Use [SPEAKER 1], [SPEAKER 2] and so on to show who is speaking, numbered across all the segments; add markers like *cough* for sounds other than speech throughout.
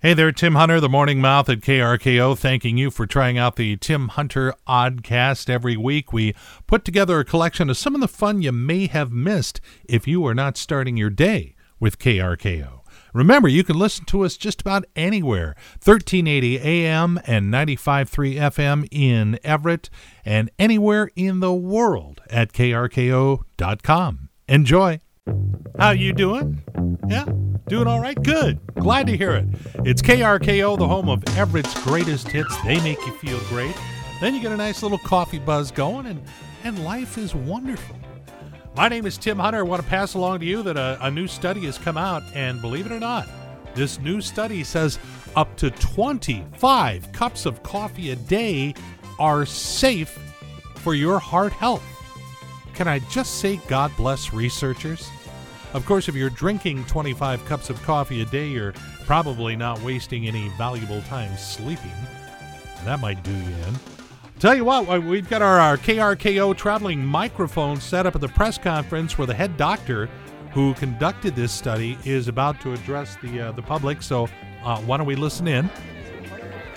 [SPEAKER 1] Hey there, Tim Hunter, the Morning Mouth at KRKO, thanking you for trying out the Tim Hunter Oddcast every week. We put together a collection of some of the fun you may have missed if you are not starting your day with KRKO. Remember, you can listen to us just about anywhere 1380 AM and 95.3 FM in Everett and anywhere in the world at krko.com. Enjoy. How you doing? Yeah, doing all right. Good. Glad to hear it. It's KRKO, the home of Everett's greatest hits. They make you feel great. Then you get a nice little coffee buzz going, and and life is wonderful. My name is Tim Hunter. I want to pass along to you that a, a new study has come out, and believe it or not, this new study says up to 25 cups of coffee a day are safe for your heart health. Can I just say, God bless researchers? Of course, if you're drinking 25 cups of coffee a day, you're probably not wasting any valuable time sleeping. That might do you in. Tell you what, we've got our, our KRKO traveling microphone set up at the press conference where the head doctor who conducted this study is about to address the uh, the public. So, uh, why don't we listen in?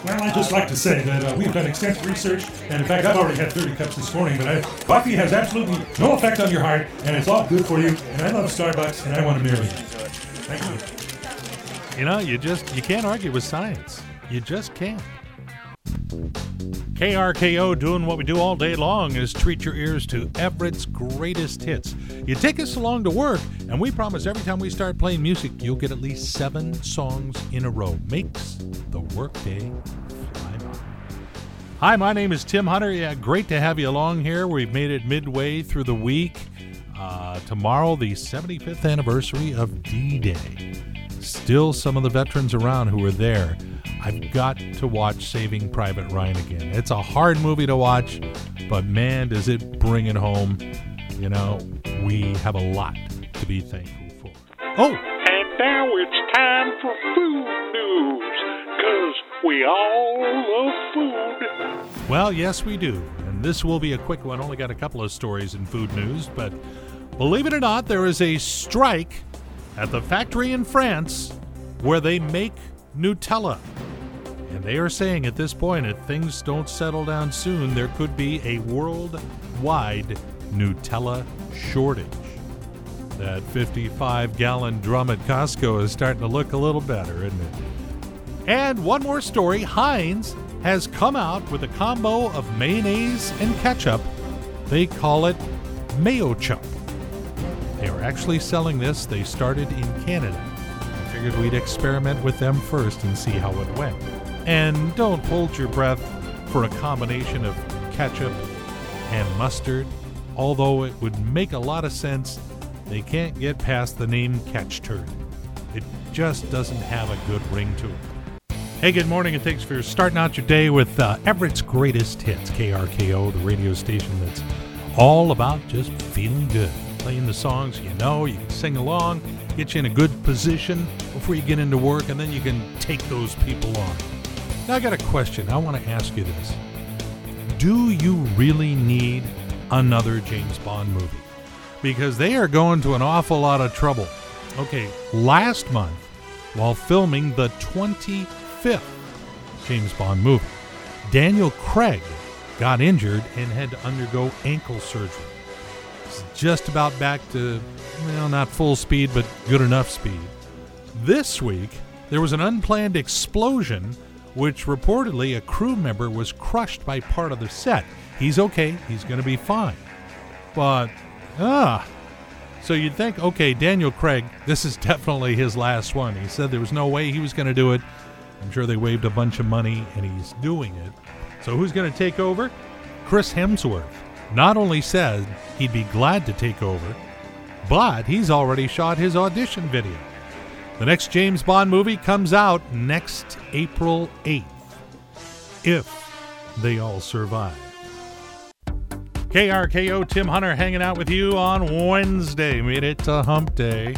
[SPEAKER 2] Well, I'd just like to say that uh, we've done extensive research, and in fact, I've already had 30 cups this morning, but I, coffee has absolutely no effect on your heart, and it's all good for you, and I love Starbucks, and I want to marry you. Thank
[SPEAKER 1] you. You know, you just, you can't argue with science. You just can't. KRKO doing what we do all day long is treat your ears to Everett's greatest hits. You take us along to work, and we promise every time we start playing music, you'll get at least seven songs in a row. Makes the workday fly by. Hi, my name is Tim Hunter. Yeah, great to have you along here. We've made it midway through the week. Uh, tomorrow, the 75th anniversary of D Day. Still some of the veterans around who were there. I've got to watch Saving Private Ryan again. It's a hard movie to watch, but man, does it bring it home. You know, we have a lot to be thankful for.
[SPEAKER 3] Oh! And now it's time for food news, because we all love food.
[SPEAKER 1] Well, yes, we do. And this will be a quick one. Only got a couple of stories in food news, but believe it or not, there is a strike at the factory in France where they make Nutella. And they are saying at this point, if things don't settle down soon, there could be a worldwide Nutella shortage. That 55 gallon drum at Costco is starting to look a little better, isn't it? And one more story Heinz has come out with a combo of mayonnaise and ketchup. They call it Mayochup. They are actually selling this. They started in Canada. I figured we'd experiment with them first and see how it went. And don't hold your breath for a combination of ketchup and mustard. Although it would make a lot of sense, they can't get past the name catch Turd. It just doesn't have a good ring to it. Hey, good morning, and thanks for starting out your day with uh, Everett's Greatest Hits, KRKO, the radio station that's all about just feeling good. Playing the songs you know, you can sing along, get you in a good position before you get into work, and then you can take those people on. Now, I got a question. I want to ask you this Do you really need another James Bond movie? Because they are going to an awful lot of trouble. Okay, last month, while filming the 25th James Bond movie, Daniel Craig got injured and had to undergo ankle surgery. He's just about back to, well, not full speed, but good enough speed. This week, there was an unplanned explosion which reportedly a crew member was crushed by part of the set. He's okay, he's going to be fine. But, ah. So you'd think, okay, Daniel Craig, this is *laughs* definitely his last one. He said there was no way he was going to do it. I'm sure they waived a bunch of money and he's doing it. So who's going to take over? Chris Hemsworth not only said he'd be glad to take over, but he's already shot his audition video. The next James Bond movie comes out next April 8th. If they all survive. KRKO Tim Hunter hanging out with you on Wednesday. Made it to hump day.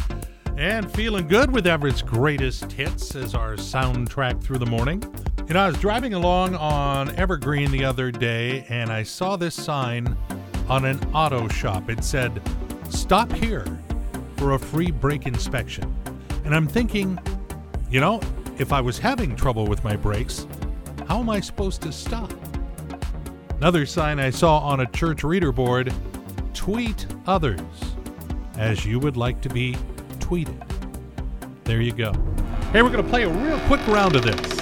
[SPEAKER 1] And feeling good with Everett's greatest hits as our soundtrack through the morning. You know, I was driving along on Evergreen the other day and I saw this sign on an auto shop. It said, Stop here for a free brake inspection. And I'm thinking, you know, if I was having trouble with my brakes, how am I supposed to stop? Another sign I saw on a church reader board tweet others as you would like to be tweeted. There you go. Hey, we're going to play a real quick round of this.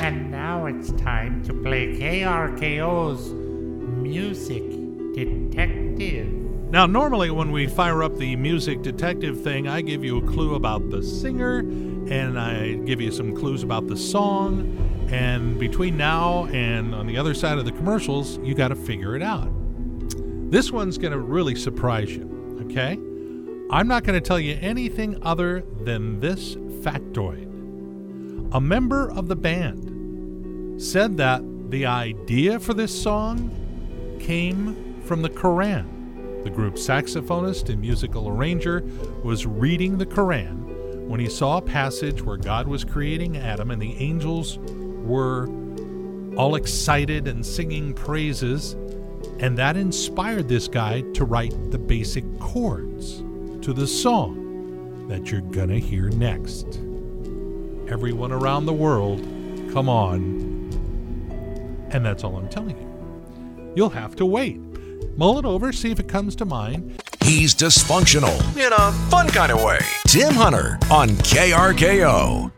[SPEAKER 4] And now it's time to play KRKO's Music Detective.
[SPEAKER 1] Now, normally when we fire up the music detective thing, I give you a clue about the singer and I give you some clues about the song. And between now and on the other side of the commercials, you got to figure it out. This one's going to really surprise you, okay? I'm not going to tell you anything other than this factoid. A member of the band said that the idea for this song came from the Quran. The group's saxophonist and musical arranger was reading the Quran when he saw a passage where God was creating Adam and the angels were all excited and singing praises, and that inspired this guy to write the basic chords to the song that you're gonna hear next. Everyone around the world, come on. And that's all I'm telling you. You'll have to wait. Mull it over, see if it comes to mind.
[SPEAKER 5] He's dysfunctional in a fun kind of way. Tim Hunter on KRKO.